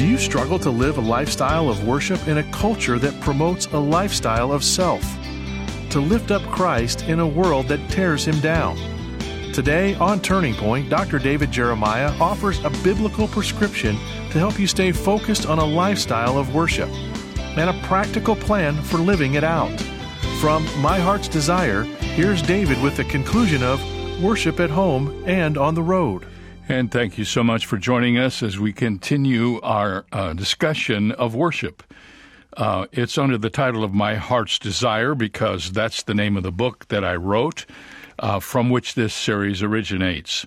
Do you struggle to live a lifestyle of worship in a culture that promotes a lifestyle of self? To lift up Christ in a world that tears him down? Today on Turning Point, Dr. David Jeremiah offers a biblical prescription to help you stay focused on a lifestyle of worship and a practical plan for living it out. From My Heart's Desire, here's David with the conclusion of Worship at Home and on the Road. And thank you so much for joining us as we continue our uh, discussion of worship. Uh, it's under the title of My Heart's Desire because that's the name of the book that I wrote, uh, from which this series originates.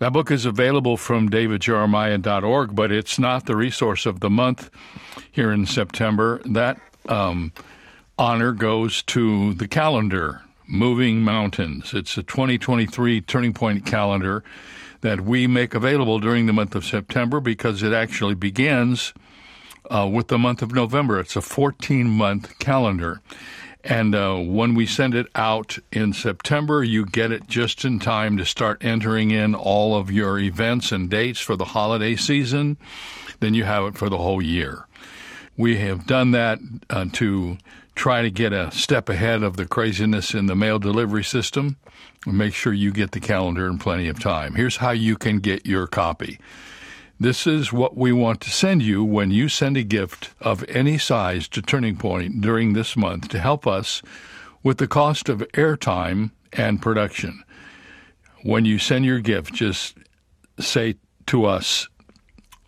That book is available from davidjeremiah.org, but it's not the resource of the month here in September. That um, honor goes to the calendar, Moving Mountains. It's a 2023 Turning Point calendar that we make available during the month of September because it actually begins uh, with the month of November. It's a 14 month calendar. And uh, when we send it out in September, you get it just in time to start entering in all of your events and dates for the holiday season. Then you have it for the whole year. We have done that uh, to try to get a step ahead of the craziness in the mail delivery system. And make sure you get the calendar in plenty of time. Here's how you can get your copy. This is what we want to send you when you send a gift of any size to Turning Point during this month to help us with the cost of airtime and production. When you send your gift, just say to us,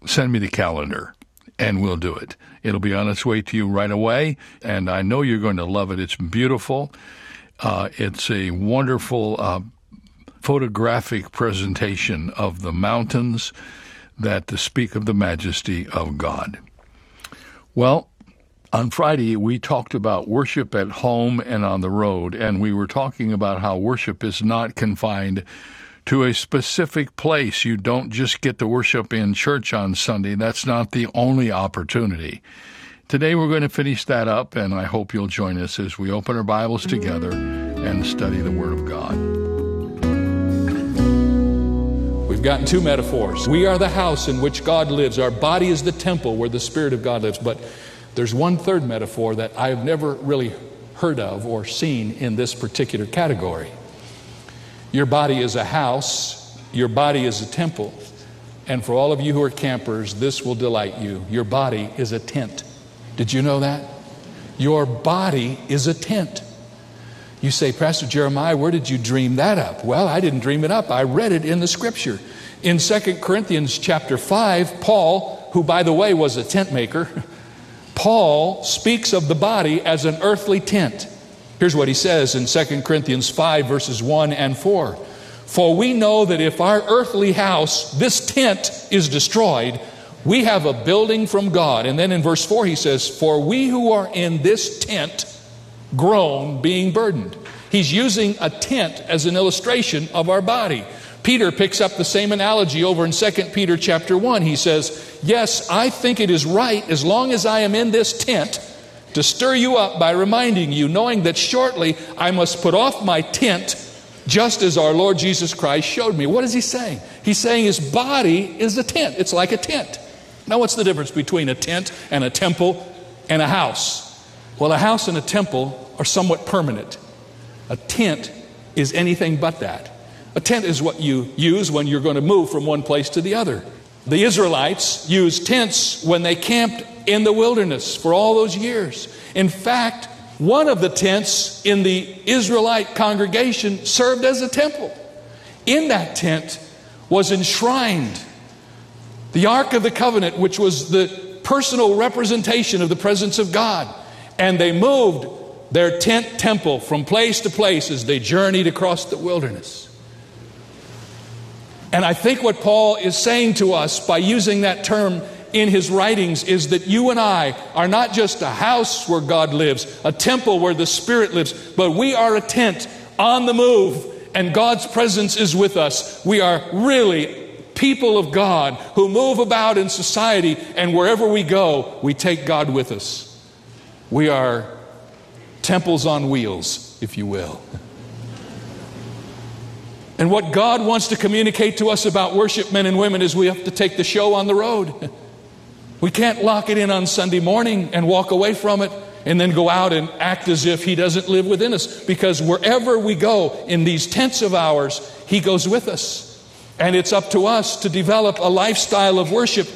send me the calendar, and we'll do it. It'll be on its way to you right away, and I know you're going to love it. It's beautiful. Uh, it's a wonderful uh, photographic presentation of the mountains that speak of the majesty of God. Well, on Friday, we talked about worship at home and on the road, and we were talking about how worship is not confined to a specific place. You don't just get to worship in church on Sunday. That's not the only opportunity. Today we're going to finish that up, and I hope you'll join us as we open our Bibles together and study the Word of God. We've gotten two metaphors. We are the house in which God lives, our body is the temple where the Spirit of God lives. But there's one third metaphor that I've never really heard of or seen in this particular category. Your body is a house, your body is a temple. And for all of you who are campers, this will delight you. Your body is a tent. Did you know that? Your body is a tent. You say, Pastor Jeremiah, where did you dream that up? Well, I didn't dream it up. I read it in the scripture. In 2 Corinthians chapter 5, Paul, who by the way was a tent maker, Paul speaks of the body as an earthly tent. Here's what he says in 2 Corinthians 5, verses 1 and 4. For we know that if our earthly house, this tent, is destroyed, we have a building from God. And then in verse 4, he says, For we who are in this tent groan, being burdened. He's using a tent as an illustration of our body. Peter picks up the same analogy over in 2 Peter chapter 1. He says, Yes, I think it is right, as long as I am in this tent, to stir you up by reminding you, knowing that shortly I must put off my tent, just as our Lord Jesus Christ showed me. What is he saying? He's saying his body is a tent, it's like a tent. Now, what's the difference between a tent and a temple and a house? Well, a house and a temple are somewhat permanent. A tent is anything but that. A tent is what you use when you're going to move from one place to the other. The Israelites used tents when they camped in the wilderness for all those years. In fact, one of the tents in the Israelite congregation served as a temple. In that tent was enshrined the Ark of the Covenant, which was the personal representation of the presence of God. And they moved their tent temple from place to place as they journeyed across the wilderness. And I think what Paul is saying to us by using that term in his writings is that you and I are not just a house where God lives, a temple where the Spirit lives, but we are a tent on the move, and God's presence is with us. We are really people of God who move about in society, and wherever we go, we take God with us. We are temples on wheels, if you will. And what God wants to communicate to us about worship, men and women, is we have to take the show on the road. We can't lock it in on Sunday morning and walk away from it and then go out and act as if He doesn't live within us. Because wherever we go in these tents of ours, He goes with us. And it's up to us to develop a lifestyle of worship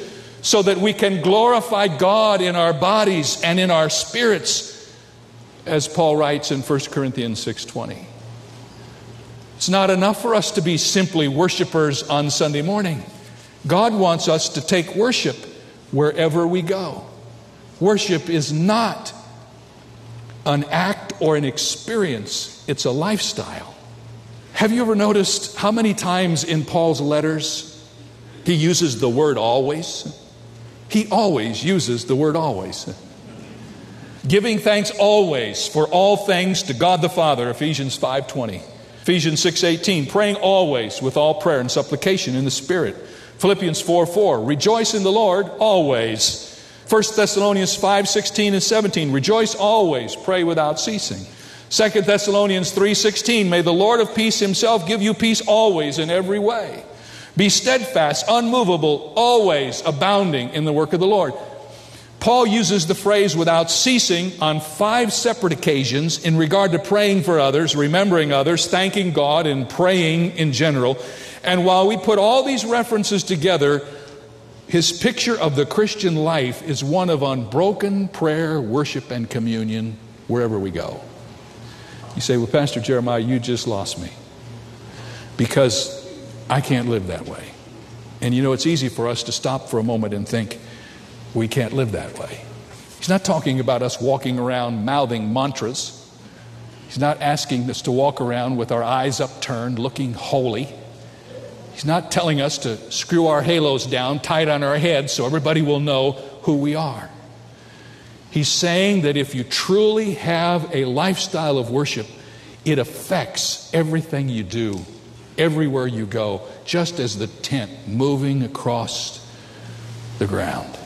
so that we can glorify God in our bodies and in our spirits as Paul writes in 1 Corinthians 6:20. It's not enough for us to be simply worshipers on Sunday morning. God wants us to take worship wherever we go. Worship is not an act or an experience, it's a lifestyle. Have you ever noticed how many times in Paul's letters he uses the word always? He always uses the word always. Giving thanks always for all things to God the Father, Ephesians 5:20. Ephesians 6:18, praying always with all prayer and supplication in the Spirit. Philippians 4 4, rejoice in the Lord always. 1 Thessalonians 5 16 and 17, rejoice always, pray without ceasing. 2 Thessalonians 3 16, may the Lord of peace himself give you peace always in every way. Be steadfast, unmovable, always abounding in the work of the Lord. Paul uses the phrase without ceasing on five separate occasions in regard to praying for others, remembering others, thanking God, and praying in general. And while we put all these references together, his picture of the Christian life is one of unbroken prayer, worship, and communion wherever we go. You say, Well, Pastor Jeremiah, you just lost me because I can't live that way. And you know, it's easy for us to stop for a moment and think, we can't live that way. He's not talking about us walking around mouthing mantras. He's not asking us to walk around with our eyes upturned, looking holy. He's not telling us to screw our halos down tight on our heads so everybody will know who we are. He's saying that if you truly have a lifestyle of worship, it affects everything you do, everywhere you go, just as the tent moving across the ground.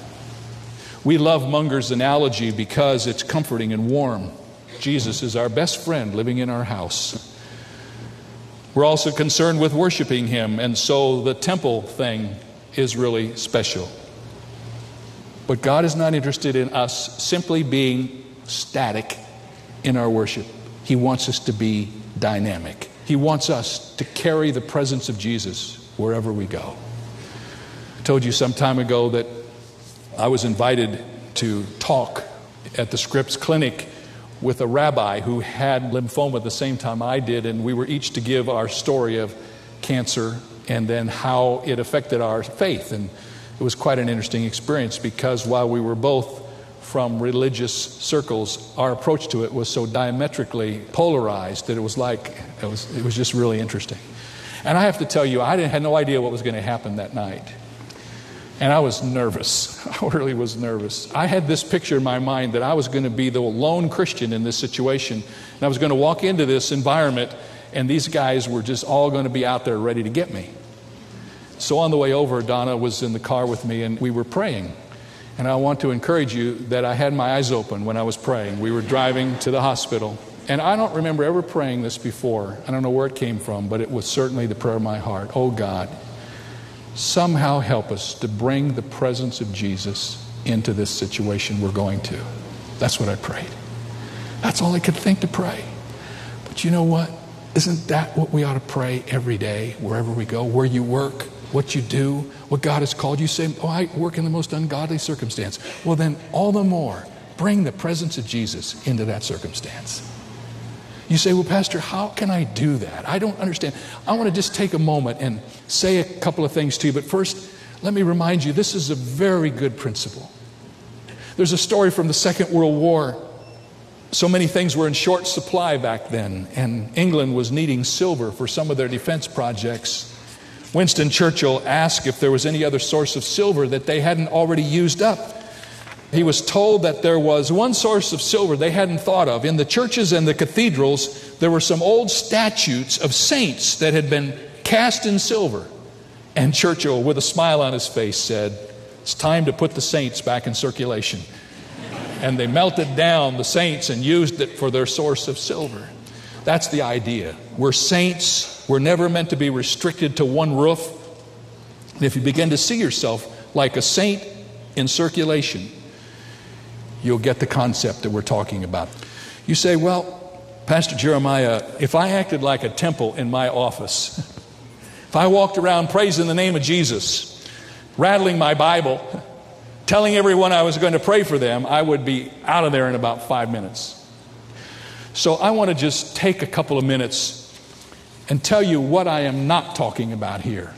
We love Munger's analogy because it's comforting and warm. Jesus is our best friend living in our house. We're also concerned with worshiping Him, and so the temple thing is really special. But God is not interested in us simply being static in our worship. He wants us to be dynamic. He wants us to carry the presence of Jesus wherever we go. I told you some time ago that I was invited to talk at the Scripps Clinic with a rabbi who had lymphoma the same time I did, and we were each to give our story of cancer and then how it affected our faith. And it was quite an interesting experience because while we were both from religious circles, our approach to it was so diametrically polarized that it was like, it was, it was just really interesting. And I have to tell you, I had no idea what was going to happen that night. And I was nervous. I really was nervous. I had this picture in my mind that I was going to be the lone Christian in this situation. And I was going to walk into this environment, and these guys were just all going to be out there ready to get me. So on the way over, Donna was in the car with me, and we were praying. And I want to encourage you that I had my eyes open when I was praying. We were driving to the hospital. And I don't remember ever praying this before. I don't know where it came from, but it was certainly the prayer of my heart. Oh God, somehow help us to bring the presence of Jesus into this situation we're going to. That's what I prayed. That's all I could think to pray. But you know what? Isn't that what we ought to pray every day, wherever we go, where you work, what you do, what God has called you? Say, Oh, I work in the most ungodly circumstance. Well, then, all the more, bring the presence of Jesus into that circumstance. You say, Well, Pastor, how can I do that? I don't understand. I want to just take a moment and say a couple of things to you. But first, let me remind you this is a very good principle. There's a story from the Second World War. So many things were in short supply back then, and England was needing silver for some of their defense projects. Winston Churchill asked if there was any other source of silver that they hadn't already used up. He was told that there was one source of silver they hadn't thought of. In the churches and the cathedrals, there were some old statues of saints that had been cast in silver. And Churchill, with a smile on his face, said, It's time to put the saints back in circulation. And they melted down the saints and used it for their source of silver. That's the idea. We're saints. We're never meant to be restricted to one roof. And if you begin to see yourself like a saint in circulation, you'll get the concept that we're talking about. You say, well, Pastor Jeremiah, if I acted like a temple in my office, if I walked around praising the name of Jesus, rattling my Bible, telling everyone I was going to pray for them, I would be out of there in about five minutes. So I want to just take a couple of minutes and tell you what I am not talking about here.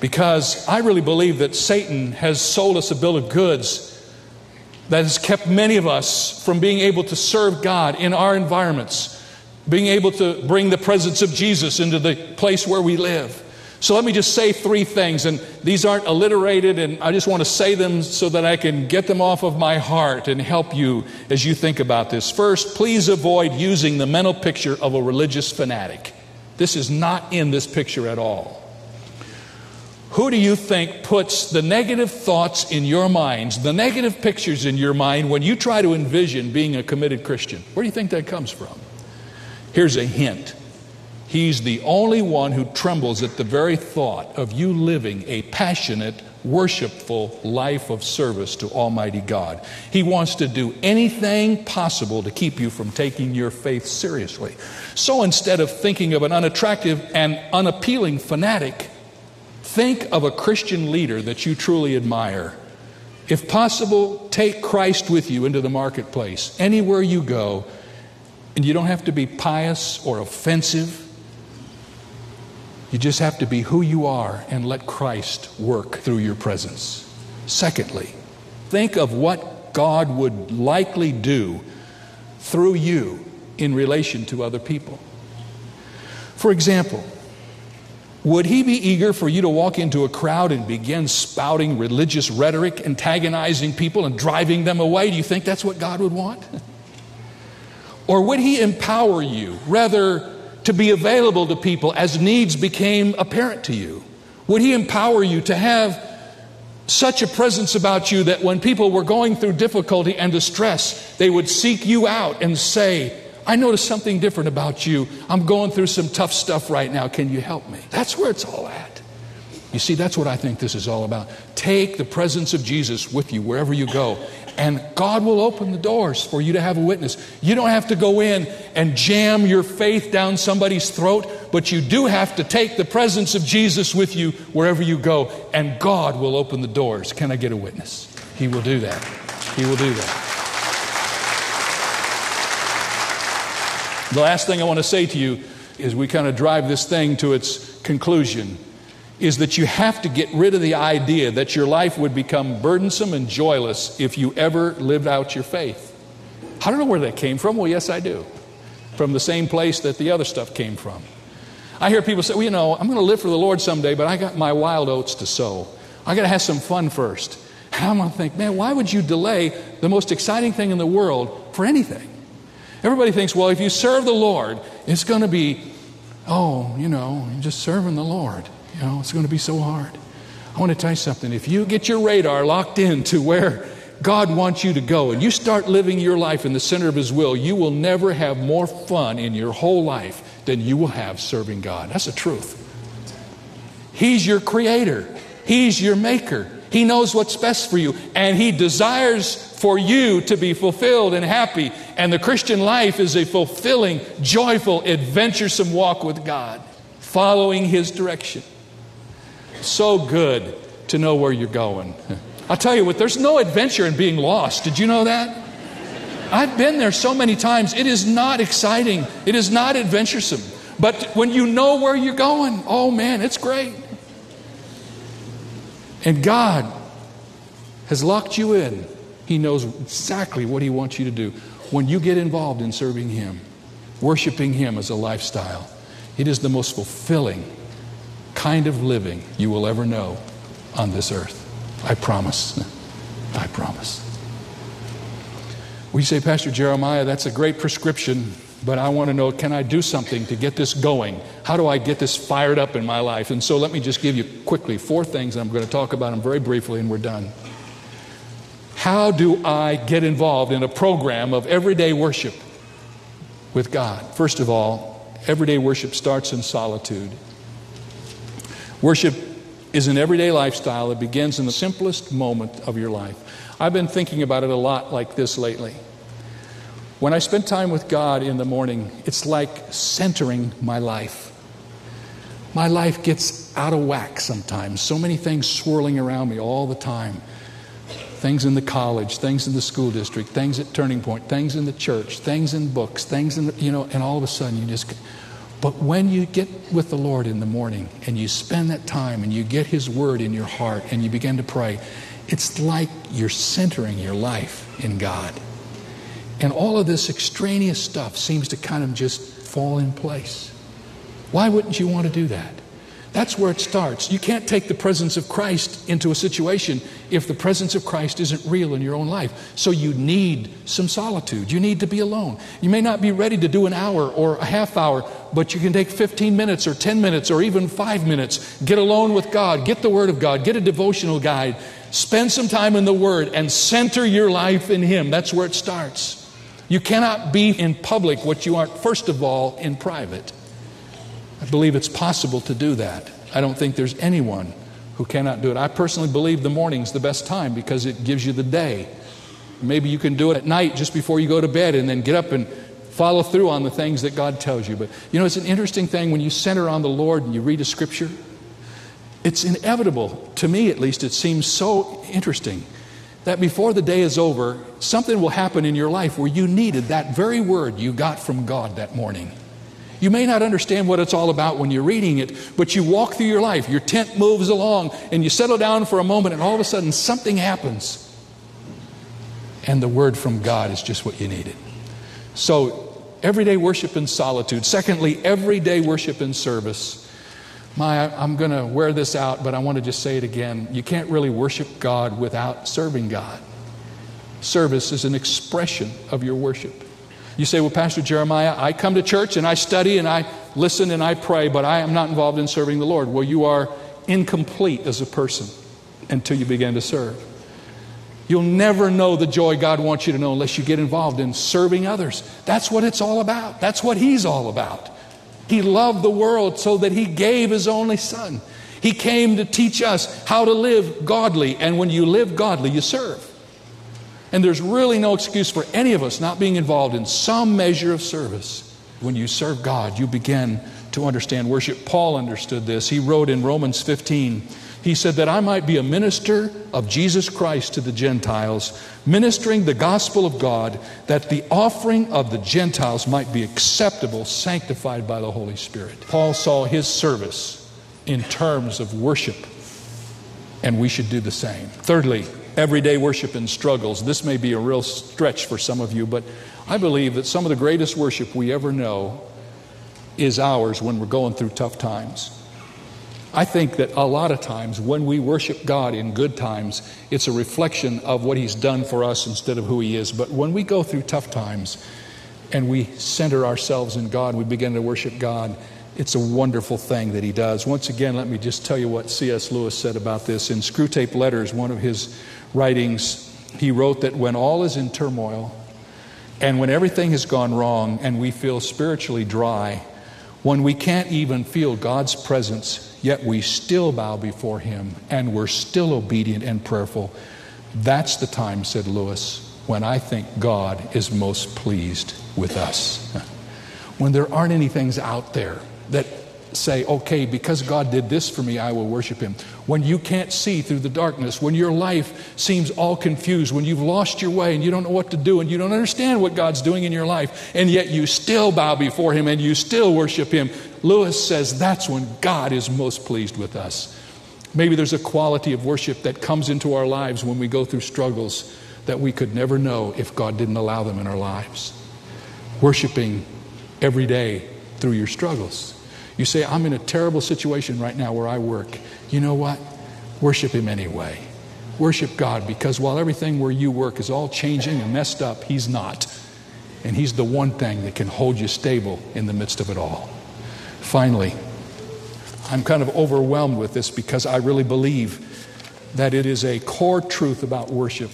Because I really believe that Satan has sold us a bill of goods that has kept many of us from being able to serve God in our environments, being able to bring the presence of Jesus into the place where we live. So let me just say three things, and these aren't alliterated, and I just want to say them so that I can get them off of my heart and help you as you think about this. First, please avoid using the mental picture of a religious fanatic. This is not in this picture at all. Who do you think puts the negative thoughts in your minds, the negative pictures in your mind when you try to envision being a committed Christian? Where do you think that comes from? Here's a hint He's the only one who trembles at the very thought of you living a passionate, worshipful life of service to Almighty God. He wants to do anything possible to keep you from taking your faith seriously. So instead of thinking of an unattractive and unappealing fanatic, think of a Christian leader that you truly admire. If possible, take Christ with you into the marketplace, anywhere you go, and you don't have to be pious or offensive. You just have to be who you are and let Christ work through your presence. Secondly, think of what God would likely do through you in relation to other people. For example, would he be eager for you to walk into a crowd and begin spouting religious rhetoric, antagonizing people and driving them away? Do you think that's what God would want? or would he empower you rather to be available to people as needs became apparent to you? Would He empower you to have such a presence about you that when people were going through difficulty and distress, they would seek you out and say, I noticed something different about you. I'm going through some tough stuff right now. Can you help me? That's where it's all at. You see, that's what I think this is all about. Take the presence of Jesus with you wherever you go and God will open the doors for you to have a witness. You don't have to go in and jam your faith down somebody's throat, but you do have to take the presence of Jesus with you wherever you go, and God will open the doors. Can I get a witness? He will do that. He will do that. The last thing I want to say to you is we kind of drive this thing to its conclusion is that you have to get rid of the idea that your life would become burdensome and joyless if you ever lived out your faith. I don't know where that came from. Well, yes, I do. From the same place that the other stuff came from. I hear people say, well, you know, I'm going to live for the Lord someday, but I got my wild oats to sow. I got to have some fun first. And I'm going to think, man, why would you delay the most exciting thing in the world for anything? Everybody thinks, well, if you serve the Lord, it's going to be, oh, you know, just serving the Lord. You know, it's going to be so hard. I want to tell you something. If you get your radar locked in to where God wants you to go and you start living your life in the center of His will, you will never have more fun in your whole life than you will have serving God. That's the truth. He's your creator, He's your maker. He knows what's best for you, and He desires for you to be fulfilled and happy. And the Christian life is a fulfilling, joyful, adventuresome walk with God, following His direction so good to know where you're going. I'll tell you what, there's no adventure in being lost. Did you know that? I've been there so many times. It is not exciting, it is not adventuresome. But when you know where you're going, oh man, it's great. And God has locked you in. He knows exactly what He wants you to do. When you get involved in serving Him, worshiping Him as a lifestyle, it is the most fulfilling kind of living you will ever know on this earth. I promise. I promise. We say, Pastor Jeremiah, that's a great prescription, but I want to know can I do something to get this going? How do I get this fired up in my life? And so let me just give you quickly four things. I'm going to talk about them very briefly, and we're done. How do I get involved in a program of everyday worship with God? First of all, everyday worship starts in solitude. Worship is an everyday lifestyle that begins in the simplest moment of your life. I've been thinking about it a lot like this lately. When I spend time with God in the morning, it's like centering my life. My life gets out of whack sometimes. So many things swirling around me all the time. Things in the college, things in the school district, things at Turning Point, things in the church, things in books, things in the, you know, and all of a sudden you just. But when you get with the Lord in the morning and you spend that time and you get His Word in your heart and you begin to pray, it's like you're centering your life in God. And all of this extraneous stuff seems to kind of just fall in place. Why wouldn't you want to do that? That's where it starts. You can't take the presence of Christ into a situation if the presence of Christ isn't real in your own life. So you need some solitude. You need to be alone. You may not be ready to do an hour or a half hour, but you can take 15 minutes or 10 minutes or even five minutes. Get alone with God, get the Word of God, get a devotional guide, spend some time in the Word, and center your life in Him. That's where it starts. You cannot be in public what you aren't, first of all, in private. I believe it's possible to do that. I don't think there's anyone who cannot do it. I personally believe the morning's the best time because it gives you the day. Maybe you can do it at night just before you go to bed and then get up and follow through on the things that God tells you. But you know, it's an interesting thing when you center on the Lord and you read a scripture. It's inevitable, to me at least, it seems so interesting that before the day is over, something will happen in your life where you needed that very word you got from God that morning. You may not understand what it's all about when you're reading it, but you walk through your life, your tent moves along, and you settle down for a moment, and all of a sudden something happens. And the word from God is just what you needed. So, everyday worship in solitude. Secondly, everyday worship in service. My, I'm going to wear this out, but I want to just say it again. You can't really worship God without serving God. Service is an expression of your worship. You say, Well, Pastor Jeremiah, I come to church and I study and I listen and I pray, but I am not involved in serving the Lord. Well, you are incomplete as a person until you begin to serve. You'll never know the joy God wants you to know unless you get involved in serving others. That's what it's all about. That's what He's all about. He loved the world so that He gave His only Son. He came to teach us how to live godly, and when you live godly, you serve. And there's really no excuse for any of us not being involved in some measure of service. When you serve God, you begin to understand worship. Paul understood this. He wrote in Romans 15, he said that I might be a minister of Jesus Christ to the Gentiles, ministering the gospel of God, that the offering of the Gentiles might be acceptable, sanctified by the Holy Spirit. Paul saw his service in terms of worship, and we should do the same. Thirdly, everyday worship and struggles. This may be a real stretch for some of you, but I believe that some of the greatest worship we ever know is ours when we're going through tough times. I think that a lot of times when we worship God in good times, it's a reflection of what He's done for us instead of who He is. But when we go through tough times and we center ourselves in God, we begin to worship God, it's a wonderful thing that He does. Once again, let me just tell you what C.S. Lewis said about this. In Screwtape Letters, one of his writings, he wrote that when all is in turmoil and when everything has gone wrong and we feel spiritually dry, when we can't even feel God's presence, yet we still bow before Him and we're still obedient and prayerful, that's the time, said Lewis, when I think God is most pleased with us. When there aren't any things out there that say, okay, because God did this for me, I will worship Him. When you can't see through the darkness, when your life seems all confused, when you've lost your way and you don't know what to do and you don't understand what God's doing in your life, and yet you still bow before Him and you still worship Him, Lewis says that's when God is most pleased with us. Maybe there's a quality of worship that comes into our lives when we go through struggles that we could never know if God didn't allow them in our lives. Worshiping every day through your struggles. You say, I'm in a terrible situation right now where I work. You know what? Worship Him anyway. Worship God because while everything where you work is all changing and messed up, He's not. And He's the one thing that can hold you stable in the midst of it all. Finally, I'm kind of overwhelmed with this because I really believe that it is a core truth about worship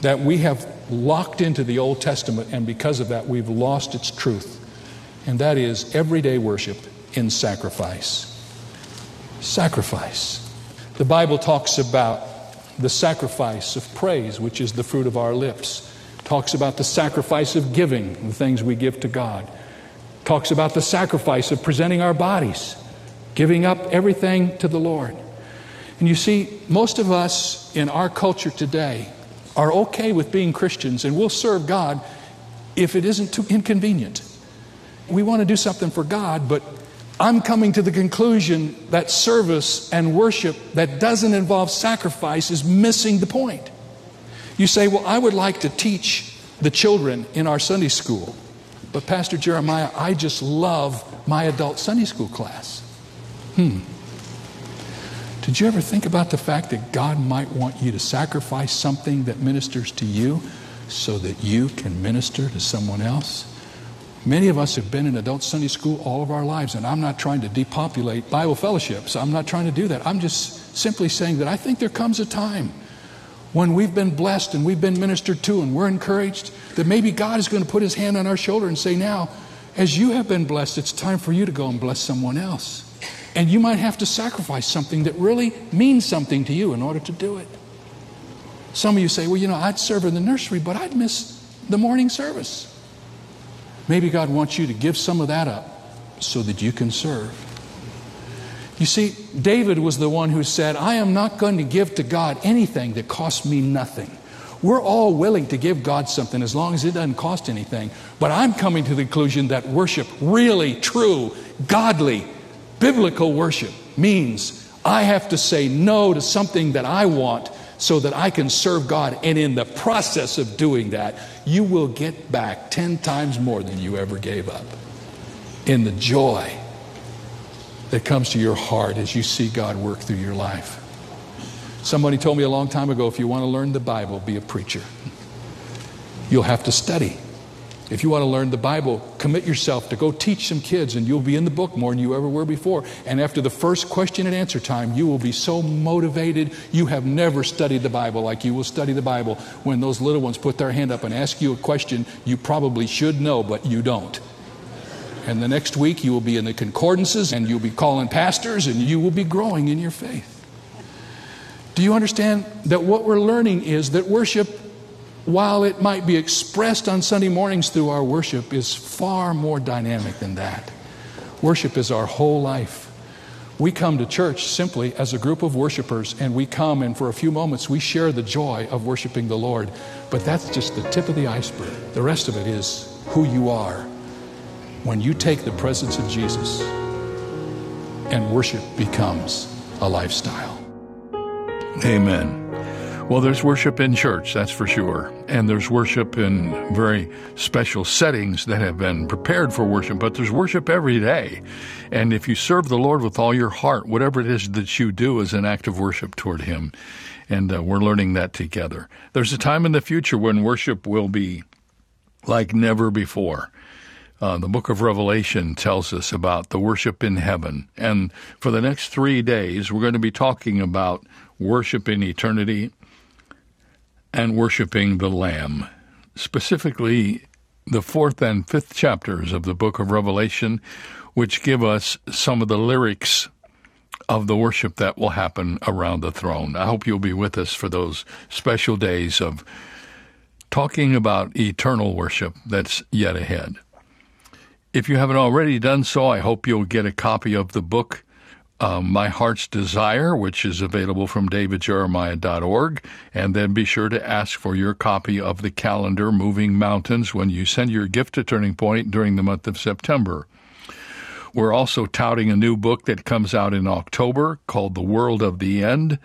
that we have locked into the Old Testament, and because of that, we've lost its truth. And that is everyday worship in sacrifice. Sacrifice. The Bible talks about the sacrifice of praise, which is the fruit of our lips. Talks about the sacrifice of giving, the things we give to God. Talks about the sacrifice of presenting our bodies, giving up everything to the Lord. And you see, most of us in our culture today are okay with being Christians and we'll serve God if it isn't too inconvenient. We want to do something for God, but I'm coming to the conclusion that service and worship that doesn't involve sacrifice is missing the point. You say, Well, I would like to teach the children in our Sunday school, but Pastor Jeremiah, I just love my adult Sunday school class. Hmm. Did you ever think about the fact that God might want you to sacrifice something that ministers to you so that you can minister to someone else? Many of us have been in adult Sunday school all of our lives, and I'm not trying to depopulate Bible fellowships. I'm not trying to do that. I'm just simply saying that I think there comes a time when we've been blessed and we've been ministered to and we're encouraged that maybe God is going to put his hand on our shoulder and say, Now, as you have been blessed, it's time for you to go and bless someone else. And you might have to sacrifice something that really means something to you in order to do it. Some of you say, Well, you know, I'd serve in the nursery, but I'd miss the morning service. Maybe God wants you to give some of that up so that you can serve. You see, David was the one who said, I am not going to give to God anything that costs me nothing. We're all willing to give God something as long as it doesn't cost anything. But I'm coming to the conclusion that worship, really true, godly, biblical worship, means I have to say no to something that I want so that I can serve God. And in the process of doing that, you will get back 10 times more than you ever gave up. In the joy that comes to your heart as you see God work through your life. Somebody told me a long time ago if you want to learn the Bible, be a preacher. You'll have to study. If you want to learn the Bible, commit yourself to go teach some kids, and you'll be in the book more than you ever were before. And after the first question and answer time, you will be so motivated. You have never studied the Bible like you will study the Bible when those little ones put their hand up and ask you a question you probably should know, but you don't. And the next week, you will be in the concordances, and you'll be calling pastors, and you will be growing in your faith. Do you understand that what we're learning is that worship while it might be expressed on Sunday mornings through our worship, is far more dynamic than that. Worship is our whole life. We come to church simply as a group of worshipers, and we come and for a few moments we share the joy of worshiping the Lord. But that's just the tip of the iceberg. The rest of it is who you are when you take the presence of Jesus and worship becomes a lifestyle. Amen. Well, there's worship in church, that's for sure. And there's worship in very special settings that have been prepared for worship, but there's worship every day. And if you serve the Lord with all your heart, whatever it is that you do is an act of worship toward Him. And uh, we're learning that together. There's a time in the future when worship will be like never before. Uh, the book of Revelation tells us about the worship in heaven. And for the next three days, we're going to be talking about worship in eternity and worshiping the Lamb. Specifically, the fourth and fifth chapters of the book of Revelation, which give us some of the lyrics of the worship that will happen around the throne. I hope you'll be with us for those special days of talking about eternal worship that's yet ahead. If you haven't already done so, I hope you'll get a copy of the book um, My Heart's Desire, which is available from davidjeremiah.org. And then be sure to ask for your copy of the calendar Moving Mountains when you send your gift to Turning Point during the month of September. We're also touting a new book that comes out in October called The World of the End.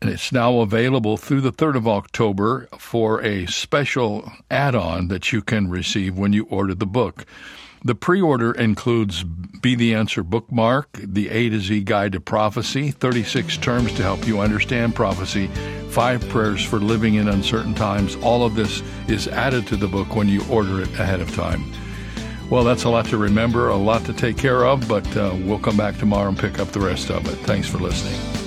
And it's now available through the 3rd of October for a special add on that you can receive when you order the book. The pre order includes Be the Answer bookmark, the A to Z Guide to Prophecy, 36 terms to help you understand prophecy, five prayers for living in uncertain times. All of this is added to the book when you order it ahead of time. Well, that's a lot to remember, a lot to take care of, but uh, we'll come back tomorrow and pick up the rest of it. Thanks for listening.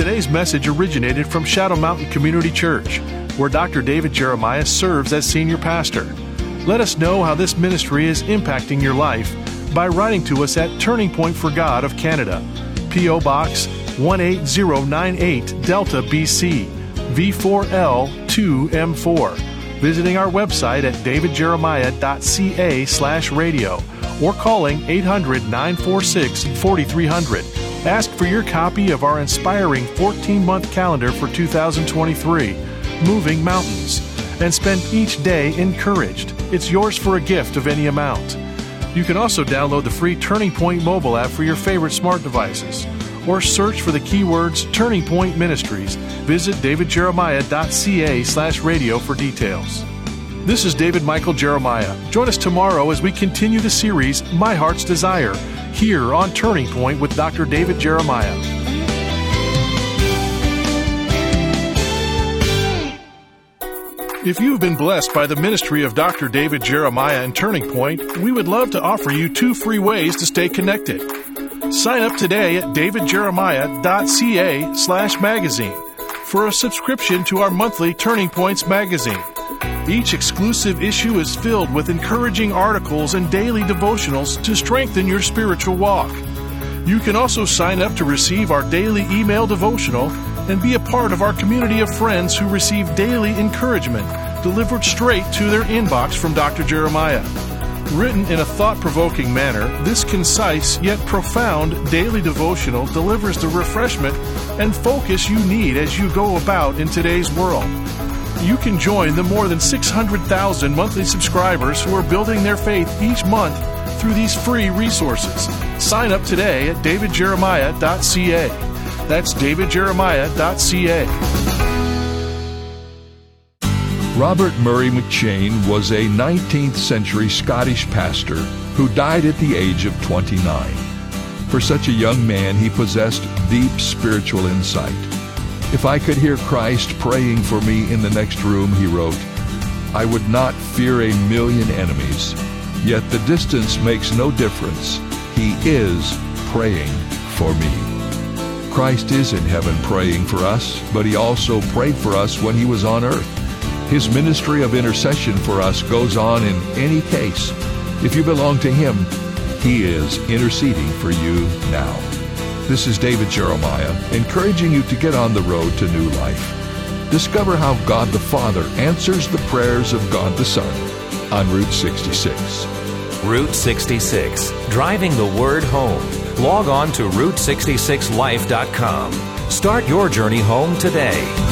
Today's message originated from Shadow Mountain Community Church, where Dr. David Jeremiah serves as senior pastor. Let us know how this ministry is impacting your life by writing to us at Turning Point for God of Canada, P.O. Box 18098, Delta, BC, V4L 2M4. Visiting our website at davidjeremiah.ca slash radio or calling 800 946 4300. Ask for your copy of our inspiring 14 month calendar for 2023, Moving Mountains, and spend each day encouraged. It's yours for a gift of any amount. You can also download the free Turning Point mobile app for your favorite smart devices or search for the keywords Turning Point Ministries. Visit davidjeremiah.ca slash radio for details. This is David Michael Jeremiah. Join us tomorrow as we continue the series My Heart's Desire here on Turning Point with Dr. David Jeremiah. If you've been blessed by the ministry of Dr. David Jeremiah and Turning Point, we would love to offer you two free ways to stay connected. Sign up today at davidjeremiah.ca slash magazine for a subscription to our monthly Turning Points magazine. Each exclusive issue is filled with encouraging articles and daily devotionals to strengthen your spiritual walk. You can also sign up to receive our daily email devotional and be a part of our community of friends who receive daily encouragement delivered straight to their inbox from Dr. Jeremiah. Written in a thought provoking manner, this concise yet profound daily devotional delivers the refreshment and focus you need as you go about in today's world. You can join the more than 600,000 monthly subscribers who are building their faith each month through these free resources. Sign up today at davidjeremiah.ca. That's davidjeremiah.ca. Robert Murray McCheyne was a 19th century Scottish pastor who died at the age of 29. For such a young man, he possessed deep spiritual insight. If I could hear Christ praying for me in the next room, he wrote, I would not fear a million enemies. Yet the distance makes no difference. He is praying for me. Christ is in heaven praying for us, but he also prayed for us when he was on earth. His ministry of intercession for us goes on in any case. If you belong to him, he is interceding for you now. This is David Jeremiah, encouraging you to get on the road to new life. Discover how God the Father answers the prayers of God the Son on Route 66. Route 66, driving the word home. Log on to Route66Life.com. Start your journey home today.